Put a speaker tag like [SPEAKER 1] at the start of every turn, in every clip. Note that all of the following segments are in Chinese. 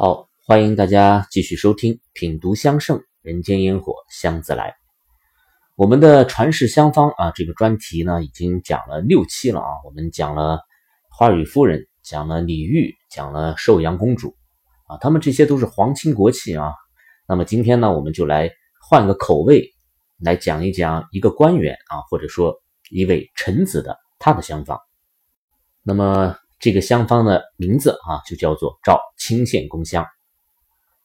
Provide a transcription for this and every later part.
[SPEAKER 1] 好，欢迎大家继续收听《品读香盛人间烟火香自来》。我们的传世香方啊，这个专题呢已经讲了六期了啊。我们讲了花蕊夫人，讲了李煜，讲了寿阳公主啊，他们这些都是皇亲国戚啊。那么今天呢，我们就来换个口味，来讲一讲一个官员啊，或者说一位臣子的他的香方。那么。这个香方的名字啊，就叫做赵清献公香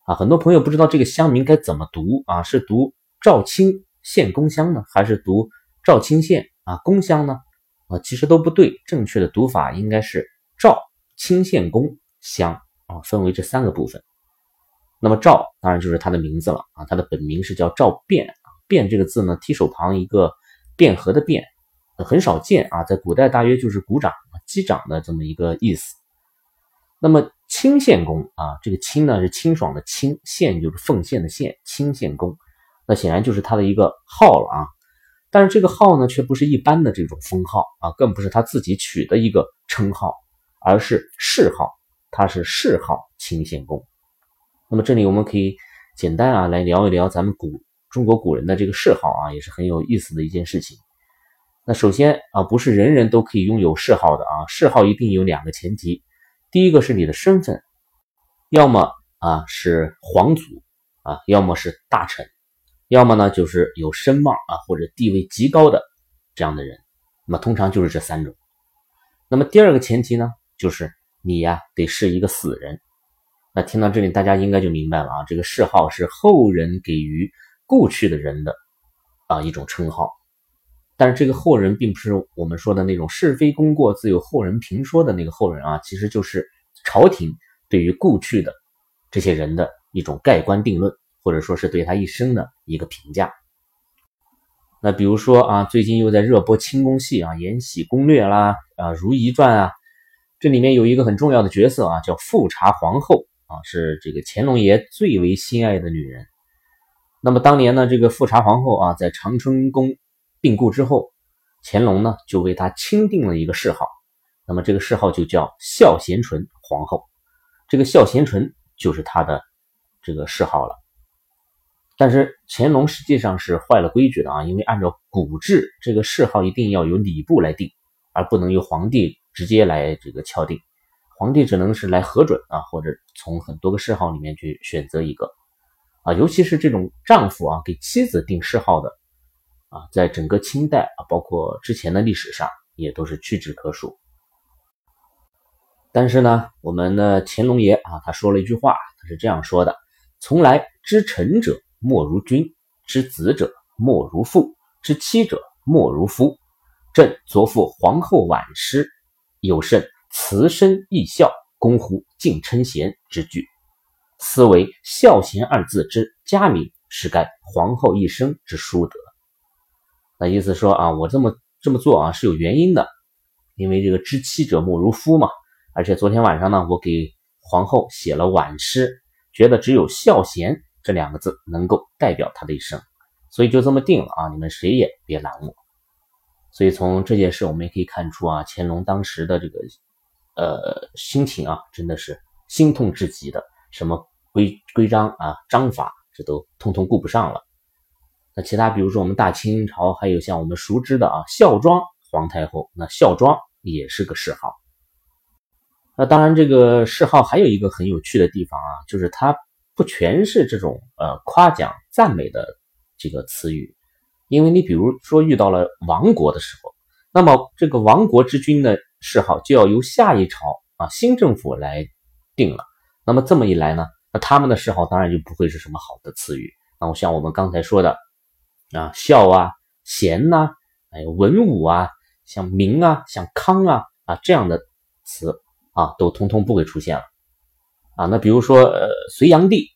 [SPEAKER 1] 啊。很多朋友不知道这个香名该怎么读啊，是读赵清献公香呢，还是读赵清献啊公香呢？啊，其实都不对，正确的读法应该是赵清献公香啊，分为这三个部分。那么赵当然就是他的名字了啊，他的本名是叫赵卞啊，卞这个字呢，提手旁一个卞和的卞。很少见啊，在古代大约就是鼓掌、击掌的这么一个意思。那么清献公啊，这个清呢是清爽的清，献就是奉献的献，清献公，那显然就是他的一个号了啊。但是这个号呢，却不是一般的这种封号啊，更不是他自己取的一个称号，而是谥号，他是谥号清献公。那么这里我们可以简单啊来聊一聊咱们古中国古人的这个谥号啊，也是很有意思的一件事情。那首先啊，不是人人都可以拥有谥号的啊，谥号一定有两个前提，第一个是你的身份，要么啊是皇族啊，要么是大臣，要么呢就是有声望啊或者地位极高的这样的人，那么通常就是这三种。那么第二个前提呢，就是你呀得是一个死人。那听到这里，大家应该就明白了啊，这个谥号是后人给予故去的人的啊一种称号。但是这个后人并不是我们说的那种是非功过自有后人评说的那个后人啊，其实就是朝廷对于故去的这些人的一种盖棺定论，或者说是对他一生的一个评价。那比如说啊，最近又在热播清宫戏啊，《延禧攻略》啦，啊，《如懿传》啊，这里面有一个很重要的角色啊，叫富察皇后啊，是这个乾隆爷最为心爱的女人。那么当年呢，这个富察皇后啊，在长春宫。病故之后，乾隆呢就为她钦定了一个谥号，那么这个谥号就叫孝贤纯皇后。这个孝贤纯就是她的这个谥号了。但是乾隆实际上是坏了规矩的啊，因为按照古制，这个谥号一定要由礼部来定，而不能由皇帝直接来这个敲定。皇帝只能是来核准啊，或者从很多个谥号里面去选择一个啊，尤其是这种丈夫啊给妻子定谥号的。啊，在整个清代啊，包括之前的历史上，也都是屈指可数。但是呢，我们的乾隆爷啊，他说了一句话，他是这样说的：“从来知臣者莫如君，知子者莫如父，知妻者莫如夫。朕昨复皇后婉诗，有甚慈身义孝，公乎敬称贤之句。思为孝贤二字之佳名，是该皇后一生之殊德。”那意思说啊，我这么这么做啊是有原因的，因为这个知妻者莫如夫嘛。而且昨天晚上呢，我给皇后写了挽诗，觉得只有孝贤这两个字能够代表她的一生，所以就这么定了啊。你们谁也别拦我。所以从这件事我们也可以看出啊，乾隆当时的这个呃心情啊，真的是心痛至极的，什么规规章啊章法这都通通顾不上了。那其他，比如说我们大清朝，还有像我们熟知的啊，孝庄皇太后，那孝庄也是个谥号。那当然，这个谥号还有一个很有趣的地方啊，就是它不全是这种呃夸奖赞美的这个词语，因为你比如说遇到了亡国的时候，那么这个亡国之君的谥号就要由下一朝啊新政府来定了。那么这么一来呢，那他们的谥号当然就不会是什么好的词语。那我像我们刚才说的。啊，孝啊，贤呐，还有文武啊，像明啊，像康啊，啊这样的词啊，都通通不会出现了。啊，那比如说呃，隋炀帝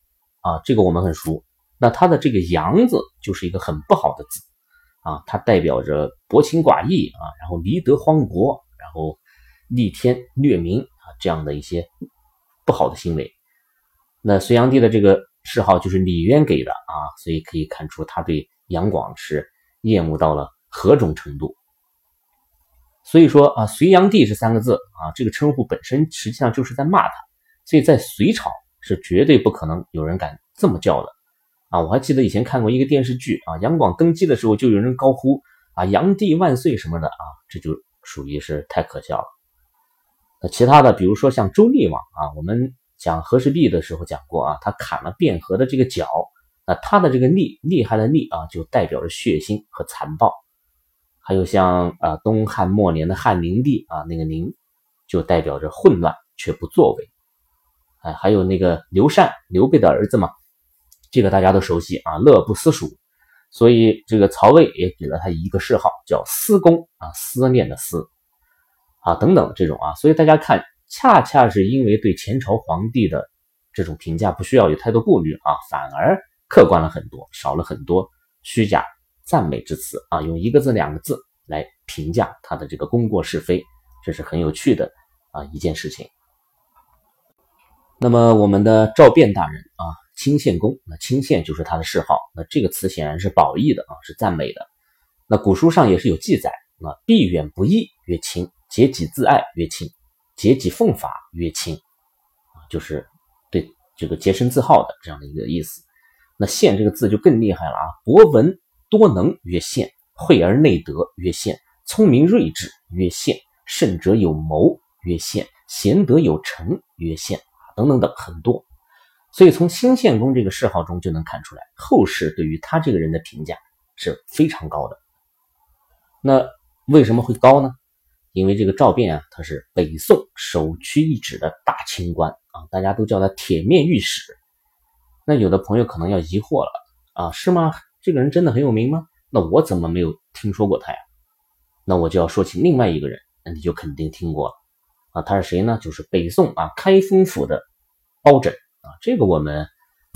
[SPEAKER 1] 啊，这个我们很熟，那他的这个炀字就是一个很不好的字啊，它代表着薄情寡义啊，然后离德荒国，然后逆天虐民啊这样的一些不好的行为。那隋炀帝的这个谥号就是李渊给的啊，所以可以看出他对。杨广是厌恶到了何种程度？所以说啊，隋炀帝这三个字啊，这个称呼本身实际上就是在骂他。所以在隋朝是绝对不可能有人敢这么叫的啊！我还记得以前看过一个电视剧啊，杨广登基的时候就有人高呼啊“炀帝万岁”什么的啊，这就属于是太可笑了。那其他的，比如说像周厉王啊，我们讲和氏璧的时候讲过啊，他砍了卞和的这个脚，那他的这个厉厉害的厉啊，就代表着血腥和残暴。还有像啊东汉末年的汉灵帝啊，那个灵就代表着混乱却不作为。哎，还有那个刘禅，刘备的儿子嘛，这个大家都熟悉啊，乐不思蜀，所以这个曹魏也给了他一个谥号叫思公啊，思念的思啊等等这种啊，所以大家看，恰恰是因为对前朝皇帝的这种评价不需要有太多顾虑啊，反而客观了很多，少了很多虚假。赞美之词啊，用一个字、两个字来评价他的这个功过是非，这是很有趣的啊一件事情。那么我们的赵卞大人啊，清献公，那清献就是他的谥号。那这个词显然是褒义的啊，是赞美的。那古书上也是有记载啊，避远不义曰清，节己自爱曰清，节己奉法曰清啊，就是对这个洁身自好的这样的一个意思。那献这个字就更厉害了啊，博闻。多能曰献，惠而内德曰献，聪明睿智曰献，慎者有谋曰献，贤德有成曰献，等等等很多。所以从清献公这个谥号中就能看出来，后世对于他这个人的评价是非常高的。那为什么会高呢？因为这个赵卞啊，他是北宋首屈一指的大清官啊，大家都叫他铁面御史。那有的朋友可能要疑惑了啊，是吗？这个人真的很有名吗？那我怎么没有听说过他呀？那我就要说起另外一个人，那你就肯定听过了啊。他是谁呢？就是北宋啊开封府的包拯啊。这个我们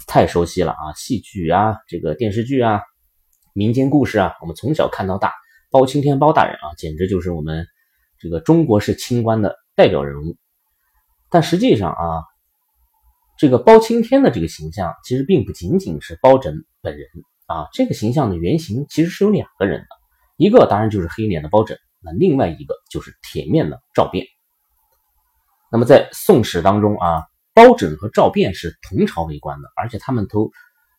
[SPEAKER 1] 太熟悉了啊，戏剧啊，这个电视剧啊，民间故事啊，我们从小看到大。包青天包大人啊，简直就是我们这个中国式清官的代表人物。但实际上啊，这个包青天的这个形象其实并不仅仅是包拯本人。啊，这个形象的原型其实是有两个人的，一个当然就是黑脸的包拯，那另外一个就是铁面的赵卞。那么在宋史当中啊，包拯和赵卞是同朝为官的，而且他们都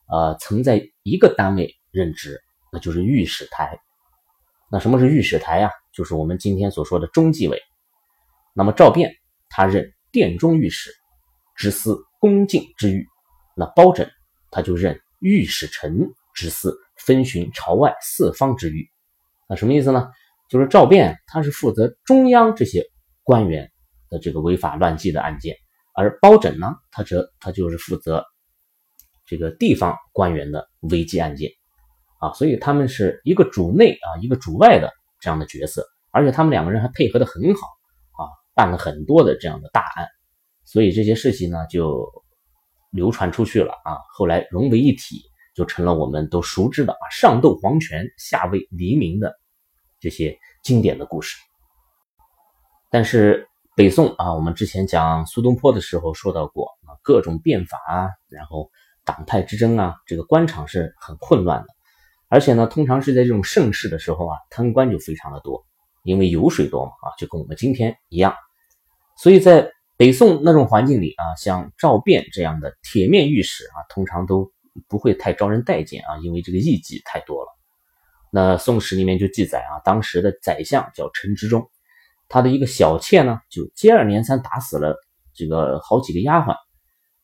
[SPEAKER 1] 呃曾在一个单位任职，那就是御史台。那什么是御史台呀？就是我们今天所说的中纪委。那么赵卞他任殿中御史，执司宫禁之狱；那包拯他就任御史臣之司分巡朝外四方之域，那什么意思呢？就是赵卞他是负责中央这些官员的这个违法乱纪的案件，而包拯呢，他则他就是负责这个地方官员的危机案件啊，所以他们是一个主内啊，一个主外的这样的角色，而且他们两个人还配合的很好啊，办了很多的这样的大案，所以这些事情呢就流传出去了啊，后来融为一体。就成了我们都熟知的啊，上斗黄泉，下为黎明的这些经典的故事。但是北宋啊，我们之前讲苏东坡的时候说到过啊，各种变法啊，然后党派之争啊，这个官场是很混乱的。而且呢，通常是在这种盛世的时候啊，贪官就非常的多，因为油水多嘛啊，就跟我们今天一样。所以在北宋那种环境里啊，像赵卞这样的铁面御史啊，通常都。不会太招人待见啊，因为这个异己太多了。那《宋史》里面就记载啊，当时的宰相叫陈之忠，他的一个小妾呢，就接二连三打死了这个好几个丫鬟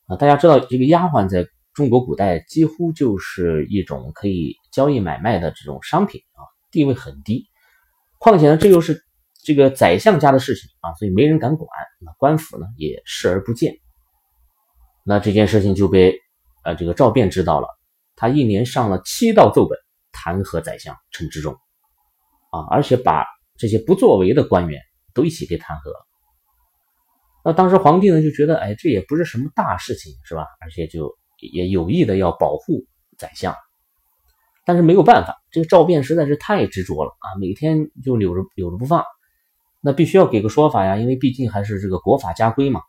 [SPEAKER 1] 啊。大家知道，这个丫鬟在中国古代几乎就是一种可以交易买卖的这种商品啊，地位很低。况且呢，这又是这个宰相家的事情啊，所以没人敢管。那官府呢，也视而不见。那这件事情就被。呃，这个赵卞知道了，他一连上了七道奏本，弹劾宰相陈之忠，啊，而且把这些不作为的官员都一起给弹劾了。那当时皇帝呢就觉得，哎，这也不是什么大事情，是吧？而且就也有意的要保护宰相，但是没有办法，这个赵卞实在是太执着了啊，每天就留着留着不放，那必须要给个说法呀，因为毕竟还是这个国法家规嘛，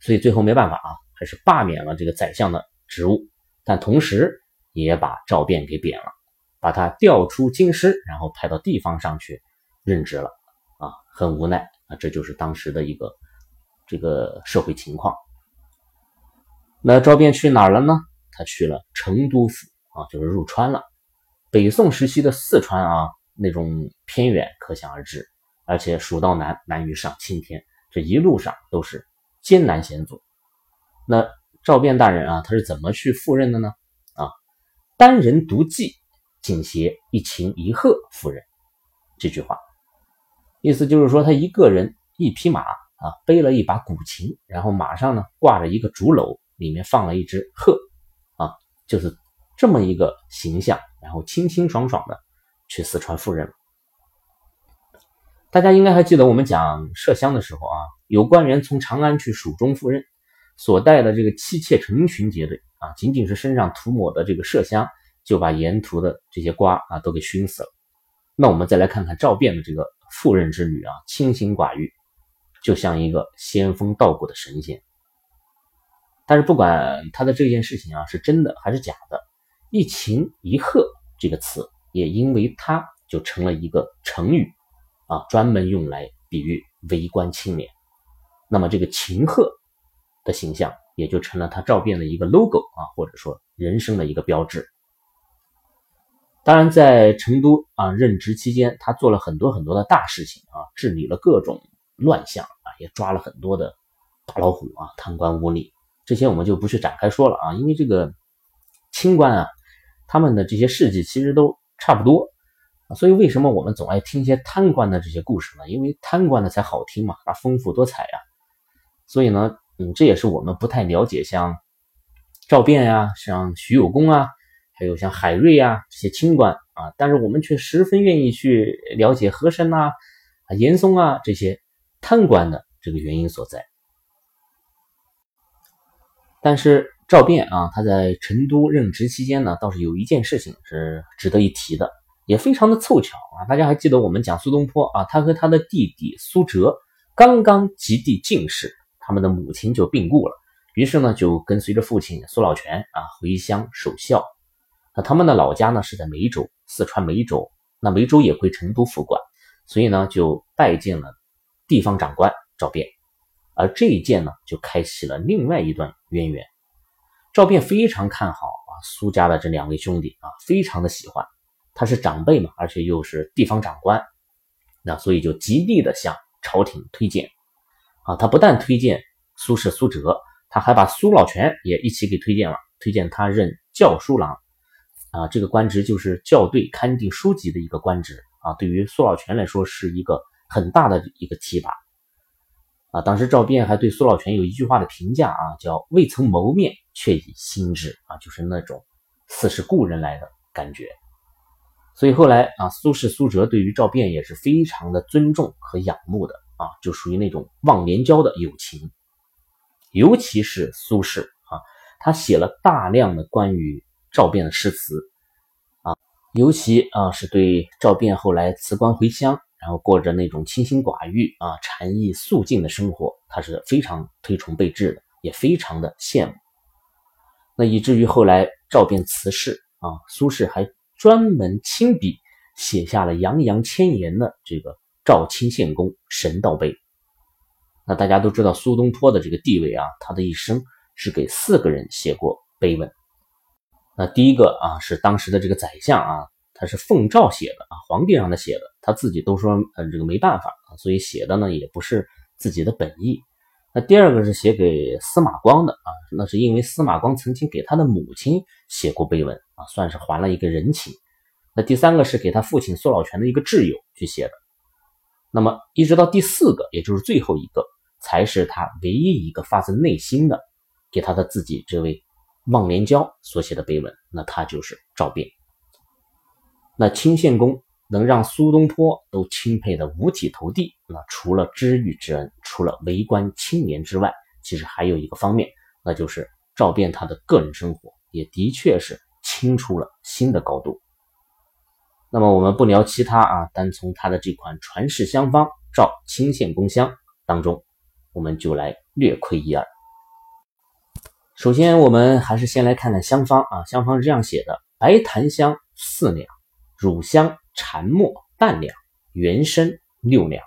[SPEAKER 1] 所以最后没办法啊，还是罢免了这个宰相的。职务，但同时也把赵辩给贬了，把他调出京师，然后派到地方上去任职了。啊，很无奈啊，这就是当时的一个这个社会情况。那赵卞去哪儿了呢？他去了成都府啊，就是入川了。北宋时期的四川啊，那种偏远可想而知，而且蜀道难，难于上青天，这一路上都是艰难险阻。那赵卞大人啊，他是怎么去赴任的呢？啊，单人独骑，仅携一琴一鹤赴任。这句话意思就是说，他一个人一匹马啊，背了一把古琴，然后马上呢挂着一个竹篓，里面放了一只鹤啊，就是这么一个形象。然后清清爽爽的去四川赴任了。大家应该还记得我们讲麝香的时候啊，有官员从长安去蜀中赴任，所带的这个妻妾成群结队啊，仅仅是身上涂抹的这个麝香，就把沿途的这些瓜啊都给熏死了。那我们再来看看赵卞的这个赴任之旅啊，清心寡欲，就像一个仙风道骨的神仙。但是不管他的这件事情啊是真的还是假的。一秦一鹤这个词也因为它就成了一个成语啊，专门用来比喻为官清廉。那么这个秦鹤的形象也就成了他赵卞的一个 logo 啊，或者说人生的一个标志。当然，在成都啊任职期间，他做了很多很多的大事情啊，治理了各种乱象啊，也抓了很多的大老虎啊，贪官污吏这些我们就不去展开说了啊，因为这个清官啊。他们的这些事迹其实都差不多，所以为什么我们总爱听一些贪官的这些故事呢？因为贪官的才好听嘛，啊，丰富多彩呀。所以呢，嗯，这也是我们不太了解像赵卞呀、像徐有功啊，还有像海瑞啊这些清官啊，但是我们却十分愿意去了解和珅呐、啊严嵩啊这些贪官的这个原因所在。但是。赵卞啊，他在成都任职期间呢，倒是有一件事情是值得一提的，也非常的凑巧啊。大家还记得我们讲苏东坡啊，他和他的弟弟苏辙刚刚及第进士，他们的母亲就病故了，于是呢就跟随着父亲苏老泉啊回乡守孝。那他们的老家呢是在梅州，四川梅州，那梅州也归成都府管，所以呢就拜见了地方长官赵卞，而这一见呢就开启了另外一段渊源。赵卞非常看好啊苏家的这两位兄弟啊，非常的喜欢，他是长辈嘛，而且又是地方长官，那所以就极力的向朝廷推荐啊。他不但推荐苏轼、苏辙，他还把苏老泉也一起给推荐了，推荐他任校书郎啊，这个官职就是校对勘定书籍的一个官职啊。对于苏老泉来说，是一个很大的一个提拔。啊，当时赵卞还对苏老泉有一句话的评价啊，叫“未曾谋面，却已心知”，啊，就是那种似是故人来的感觉。所以后来啊，苏轼、苏辙对于赵卞也是非常的尊重和仰慕的啊，就属于那种忘年交的友情。尤其是苏轼啊，他写了大量的关于赵卞的诗词啊，尤其啊是对赵卞后来辞官回乡。然后过着那种清心寡欲啊、禅意肃静的生活，他是非常推崇备至的，也非常的羡慕。那以至于后来赵卞辞世啊，苏轼还专门亲笔写下了洋洋千言的这个《赵清献公神道碑》。那大家都知道苏东坡的这个地位啊，他的一生是给四个人写过碑文。那第一个啊，是当时的这个宰相啊。他是奉诏写的啊，皇帝让他写的，他自己都说，呃，这个没办法啊，所以写的呢也不是自己的本意。那第二个是写给司马光的啊，那是因为司马光曾经给他的母亲写过碑文算是还了一个人情。那第三个是给他父亲苏老泉的一个挚友去写的。那么一直到第四个，也就是最后一个，才是他唯一一个发自内心的给他的自己这位忘年交所写的碑文，那他就是赵卞。那清献公能让苏东坡都钦佩的五体投地，那除了知遇之恩，除了为官清廉之外，其实还有一个方面，那就是赵卞他的个人生活也的确是清出了新的高度。那么我们不聊其他啊，单从他的这款传世香方赵清献公香当中，我们就来略窥一二。首先，我们还是先来看看香方啊，香方是这样写的：白檀香四两。乳香、蝉末半两，原参六两，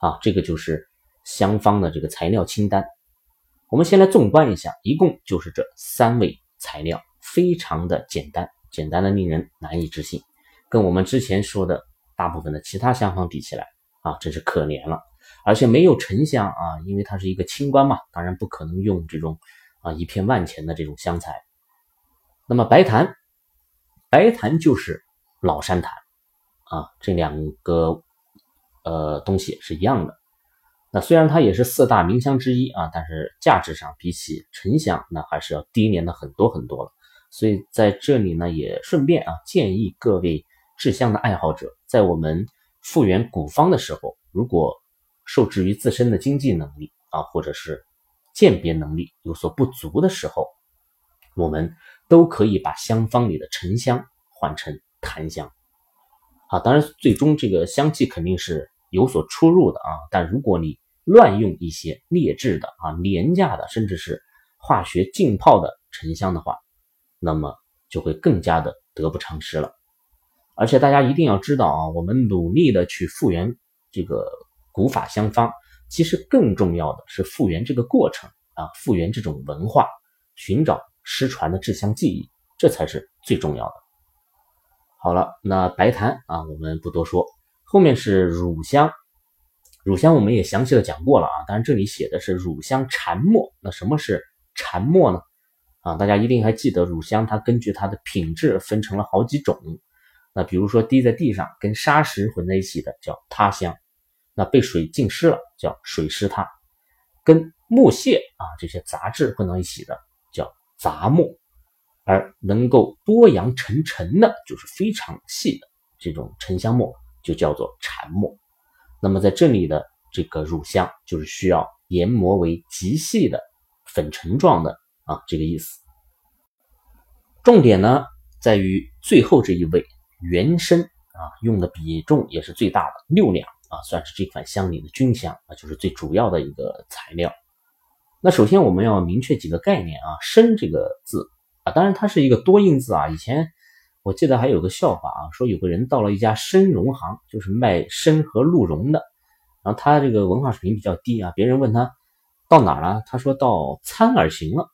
[SPEAKER 1] 啊，这个就是香方的这个材料清单。我们先来纵观一下，一共就是这三味材料，非常的简单，简单的令人难以置信。跟我们之前说的大部分的其他香方比起来啊，真是可怜了。而且没有沉香啊，因为它是一个清官嘛，当然不可能用这种啊一片万钱的这种香材。那么白檀，白檀就是老山檀啊，这两个呃东西是一样的。那虽然它也是四大名香之一啊，但是价值上比起沉香，那还是要低廉的很多很多了。所以在这里呢，也顺便啊建议各位制香的爱好者，在我们复原古方的时候，如果受制于自身的经济能力啊，或者是鉴别能力有所不足的时候，我们都可以把香方里的沉香换成檀香啊。当然，最终这个香气肯定是。有所出入的啊，但如果你乱用一些劣质的啊、廉价的，甚至是化学浸泡的沉香的话，那么就会更加的得不偿失了。而且大家一定要知道啊，我们努力的去复原这个古法香方，其实更重要的是复原这个过程啊，复原这种文化，寻找失传的制香技艺，这才是最重要的。好了，那白檀啊，我们不多说。后面是乳香，乳香我们也详细的讲过了啊，当然这里写的是乳香禅末。那什么是禅末呢？啊，大家一定还记得乳香，它根据它的品质分成了好几种。那比如说滴在地上跟沙石混在一起的叫他香，那被水浸湿了叫水湿他，跟木屑啊这些杂质混到一起的叫杂木，而能够多扬沉沉的，就是非常细的这种沉香末。就叫做禅末，那么在这里的这个乳香就是需要研磨为极细的粉尘状的啊，这个意思。重点呢在于最后这一味原生啊，用的比重也是最大的六两啊，算是这款香里的军香啊，就是最主要的一个材料。那首先我们要明确几个概念啊，生这个字啊，当然它是一个多音字啊，以前。我记得还有个笑话啊，说有个人到了一家参茸行，就是卖参和鹿茸的，然后他这个文化水平比较低啊，别人问他到哪了，他说到参耳行了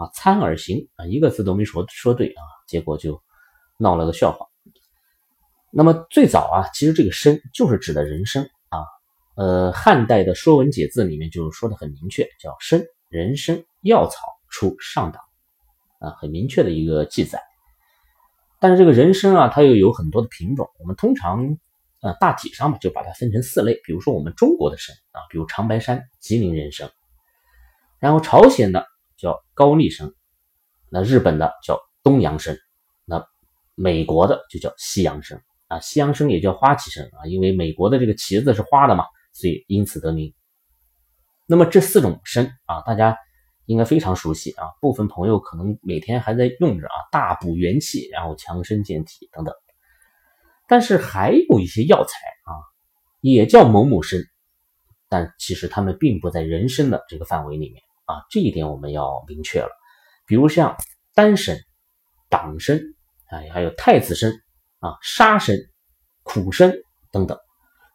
[SPEAKER 1] 啊，参而行啊，一个字都没说说对啊，结果就闹了个笑话。那么最早啊，其实这个参就是指的人参啊，呃，汉代的《说文解字》里面就说的很明确，叫参人参药草出上党啊，很明确的一个记载。但是这个人参啊，它又有很多的品种。我们通常，呃，大体上嘛，就把它分成四类。比如说我们中国的参啊，比如长白山、吉林人参，然后朝鲜的叫高丽参，那日本的叫东洋参，那美国的就叫西洋参啊。西洋参也叫花旗参啊，因为美国的这个旗子是花的嘛，所以因此得名。那么这四种参啊，大家。应该非常熟悉啊，部分朋友可能每天还在用着啊，大补元气，然后强身健体等等。但是还有一些药材啊，也叫某某参，但其实它们并不在人参的这个范围里面啊，这一点我们要明确了。比如像丹参、党参啊，还有太子参啊、沙参、苦参等等，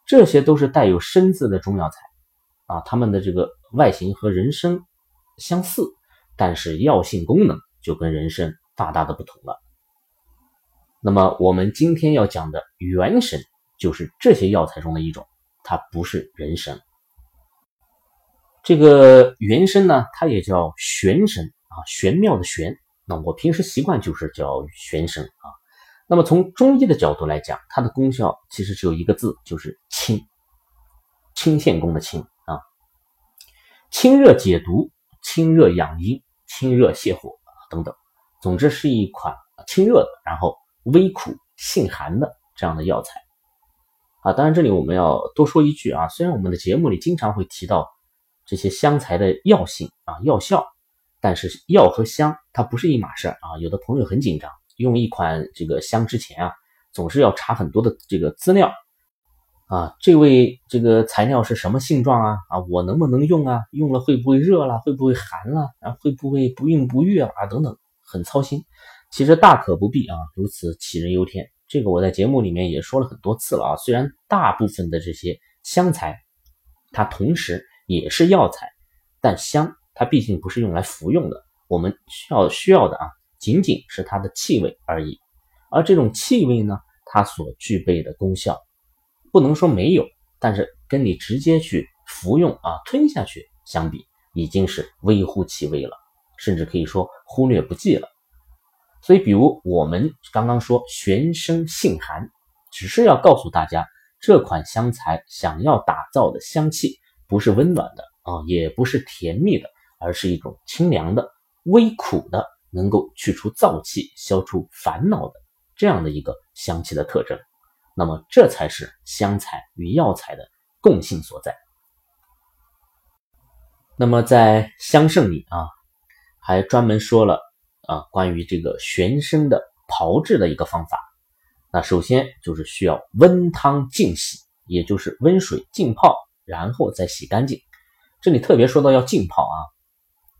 [SPEAKER 1] 这些都是带有“参”字的中药材啊，它们的这个外形和人参。相似，但是药性功能就跟人参大大的不同了。那么我们今天要讲的元参就是这些药材中的一种，它不是人参。这个元参呢，它也叫玄参啊，玄妙的玄。那我平时习惯就是叫玄参啊。那么从中医的角度来讲，它的功效其实只有一个字，就是清，清献功的清啊，清热解毒。清热养阴、清热泻火等等，总之是一款清热的，然后微苦性寒的这样的药材啊。当然，这里我们要多说一句啊，虽然我们的节目里经常会提到这些香材的药性啊、药效，但是药和香它不是一码事啊。有的朋友很紧张，用一款这个香之前啊，总是要查很多的这个资料。啊，这位这个材料是什么性状啊？啊，我能不能用啊？用了会不会热了？会不会寒了？啊，会不会不孕不育啊？等等，很操心。其实大可不必啊，如此杞人忧天。这个我在节目里面也说了很多次了啊。虽然大部分的这些香材，它同时也是药材，但香它毕竟不是用来服用的，我们需要需要的啊，仅仅是它的气味而已。而这种气味呢，它所具备的功效，不能说没有，但是跟你直接去服用啊吞下去相比，已经是微乎其微了，甚至可以说忽略不计了。所以，比如我们刚刚说玄生性寒，只是要告诉大家，这款香材想要打造的香气，不是温暖的啊，也不是甜蜜的，而是一种清凉的、微苦的，能够去除燥气、消除烦恼的这样的一个香气的特征。那么，这才是香材与药材的共性所在。那么，在香圣里啊，还专门说了。啊，关于这个玄参的炮制的一个方法，那首先就是需要温汤浸洗，也就是温水浸泡，然后再洗干净。这里特别说到要浸泡啊，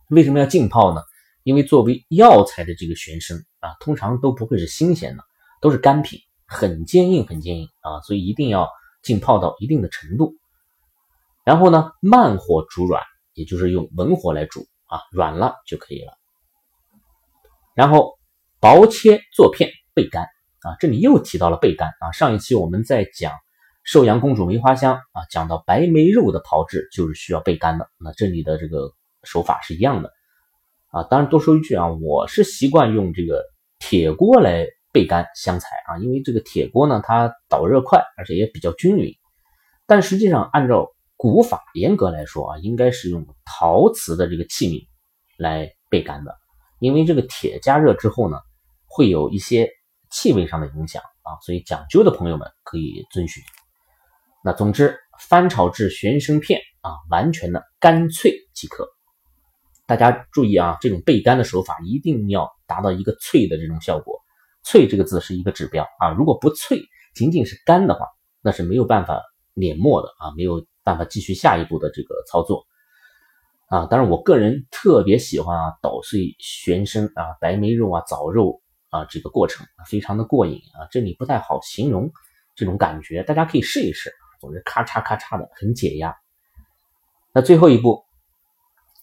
[SPEAKER 1] 为什么要浸泡呢？因为作为药材的这个玄参啊，通常都不会是新鲜的，都是干品，很坚硬，很坚硬啊，所以一定要浸泡到一定的程度。然后呢，慢火煮软，也就是用文火来煮啊，软了就可以了。然后薄切做片焙干啊，这里又提到了焙干啊。上一期我们在讲寿阳公主梅花香啊，讲到白梅肉的炮制就是需要焙干的。那这里的这个手法是一样的啊。当然多说一句啊，我是习惯用这个铁锅来焙干香材啊，因为这个铁锅呢它导热快，而且也比较均匀。但实际上按照古法严格来说啊，应该是用陶瓷的这个器皿来焙干的。因为这个铁加热之后呢，会有一些气味上的影响啊，所以讲究的朋友们可以遵循。那总之，翻炒至玄参片啊，完全的干脆即可。大家注意啊，这种焙干的手法一定要达到一个脆的这种效果。脆这个字是一个指标啊，如果不脆，仅仅是干的话，那是没有办法碾磨的啊，没有办法继续下一步的这个操作。啊，当然，我个人特别喜欢啊，捣碎玄参啊、白梅肉啊、枣肉啊，这个过程非常的过瘾啊。这里不太好形容这种感觉，大家可以试一试。总是，咔嚓咔嚓的，很解压。那最后一步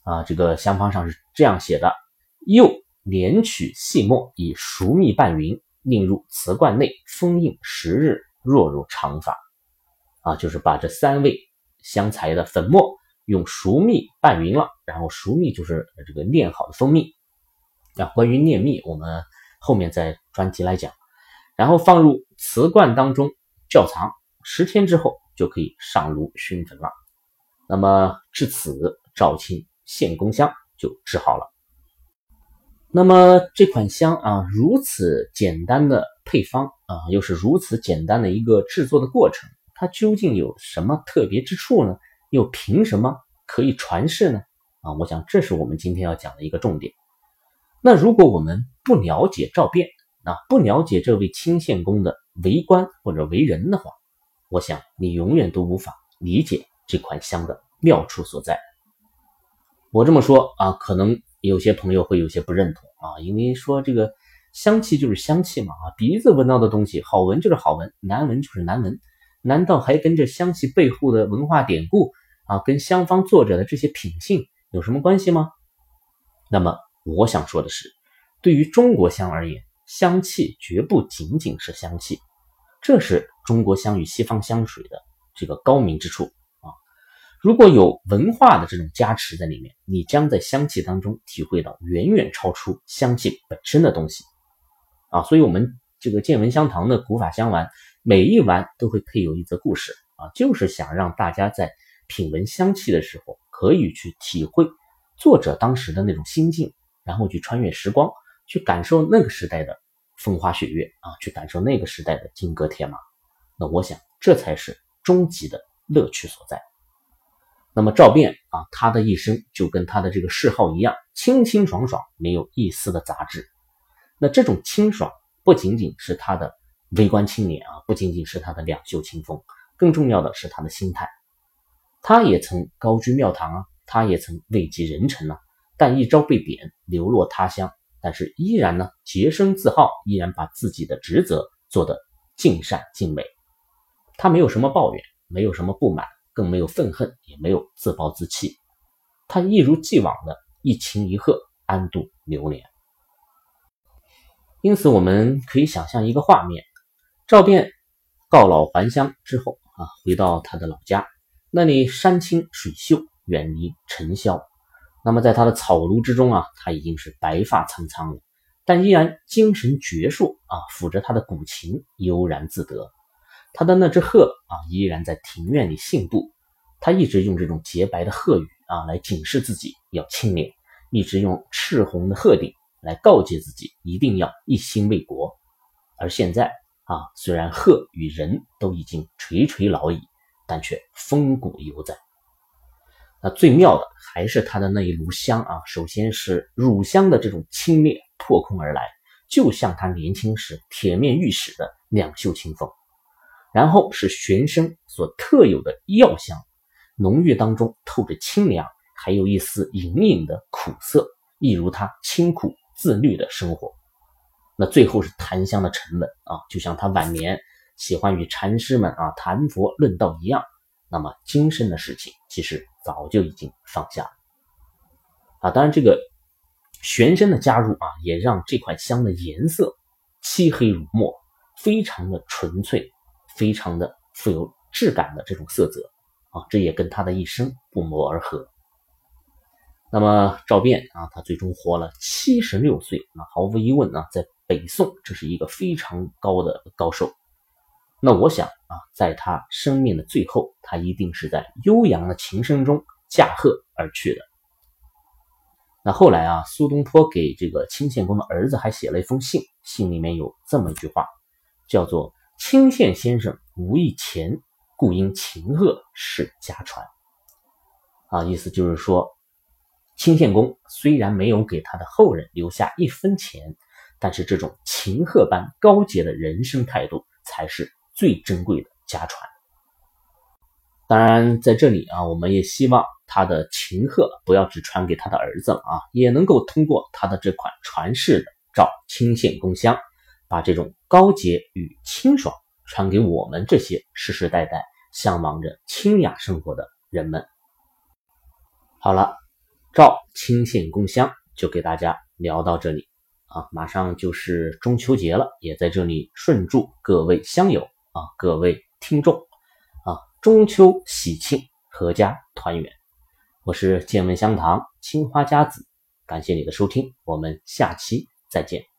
[SPEAKER 1] 啊，这个香方上是这样写的：又连取细末，以熟蜜拌匀，令入瓷罐内，封印十日，若入常法。啊，就是把这三味香材的粉末。用熟蜜拌匀了，然后熟蜜就是这个炼好的蜂蜜啊。关于炼蜜，我们后面再专题来讲。然后放入瓷罐当中窖藏十天之后，就可以上炉熏焚了。那么至此，赵青献功香就制好了。那么这款香啊，如此简单的配方啊，又是如此简单的一个制作的过程，它究竟有什么特别之处呢？又凭什么可以传世呢？啊，我想这是我们今天要讲的一个重点。那如果我们不了解赵卞，啊，不了解这位清献公的为官或者为人的话，我想你永远都无法理解这款香的妙处所在。我这么说啊，可能有些朋友会有些不认同啊，因为说这个香气就是香气嘛，啊，鼻子闻到的东西好闻就是好闻，难闻就是难闻，难道还跟这香气背后的文化典故？啊，跟香方作者的这些品性有什么关系吗？那么我想说的是，对于中国香而言，香气绝不仅仅是香气，这是中国香与西方香水的这个高明之处啊。如果有文化的这种加持在里面，你将在香气当中体会到远远超出香气本身的东西啊。所以，我们这个见闻香堂的古法香丸，每一丸都会配有一则故事啊，就是想让大家在。品闻香气的时候，可以去体会作者当时的那种心境，然后去穿越时光，去感受那个时代的风花雪月啊，去感受那个时代的金戈铁马。那我想，这才是终极的乐趣所在。那么赵卞啊，他的一生就跟他的这个嗜好一样，清清爽爽，没有一丝的杂质。那这种清爽，不仅仅是他的微观青年啊，不仅仅是他的两袖清风，更重要的是他的心态。他也曾高居庙堂啊，他也曾位极人臣呐，但一朝被贬，流落他乡，但是依然呢洁身自好，依然把自己的职责做得尽善尽美。他没有什么抱怨，没有什么不满，更没有愤恨，也没有自暴自弃。他一如既往的一琴一鹤，安度流年。因此，我们可以想象一个画面：赵便告老还乡之后啊，回到他的老家，那里山清水秀，远离尘嚣。那么，在他的草庐之中啊，他已经是白发苍苍了，但依然精神矍铄啊，抚着他的古琴，悠然自得。他的那只鹤啊，依然在庭院里信步，他一直用这种洁白的鹤羽啊，来警示自己要清廉，一直用赤红的鹤顶。来告诫自己一定要一心为国，而现在啊，虽然鹤与人都已经垂垂老矣，但却风骨犹在。那最妙的还是他的那一炉香啊，首先是乳香的这种清冽破空而来，就像他年轻时铁面御史的两袖清风；然后是玄生所特有的药香，浓郁当中透着清凉，还有一丝隐隐的苦涩，一如他清苦。自律的生活，那最后是檀香的沉稳啊，就像他晚年喜欢与禅师们啊谈佛论道一样。那么今生的事情其实早就已经放下了啊。当然，这个玄参的加入啊，也让这款香的颜色漆黑如墨，非常的纯粹，非常的富有质感的这种色泽啊，这也跟他的一生不谋而合。那么赵卞啊，他最终活了七十六岁，那毫无疑问呢，在北宋这是一个非常高的高寿。那我想啊，在他生命的最后，他一定是在悠扬的琴声中驾鹤而去的。那后来啊，苏东坡给这个清献公的儿子还写了一封信，信里面有这么一句话，叫做“清献先生无意钱，故因琴鹤是家传”。啊，意思就是说。清献公虽然没有给他的后人留下一分钱，但是这种秦鹤般高洁的人生态度才是最珍贵的家传。当然，在这里啊，我们也希望他的秦鹤不要只传给他的儿子了啊，也能够通过他的这款传世的赵清献公香，把这种高洁与清爽传给我们这些世世代代向往着清雅生活的人们。好了。赵清献公香就给大家聊到这里啊，马上就是中秋节了，也在这里顺祝各位香友啊，各位听众啊，中秋喜庆，阖家团圆。我是见闻香堂青花家子，感谢你的收听，我们下期再见。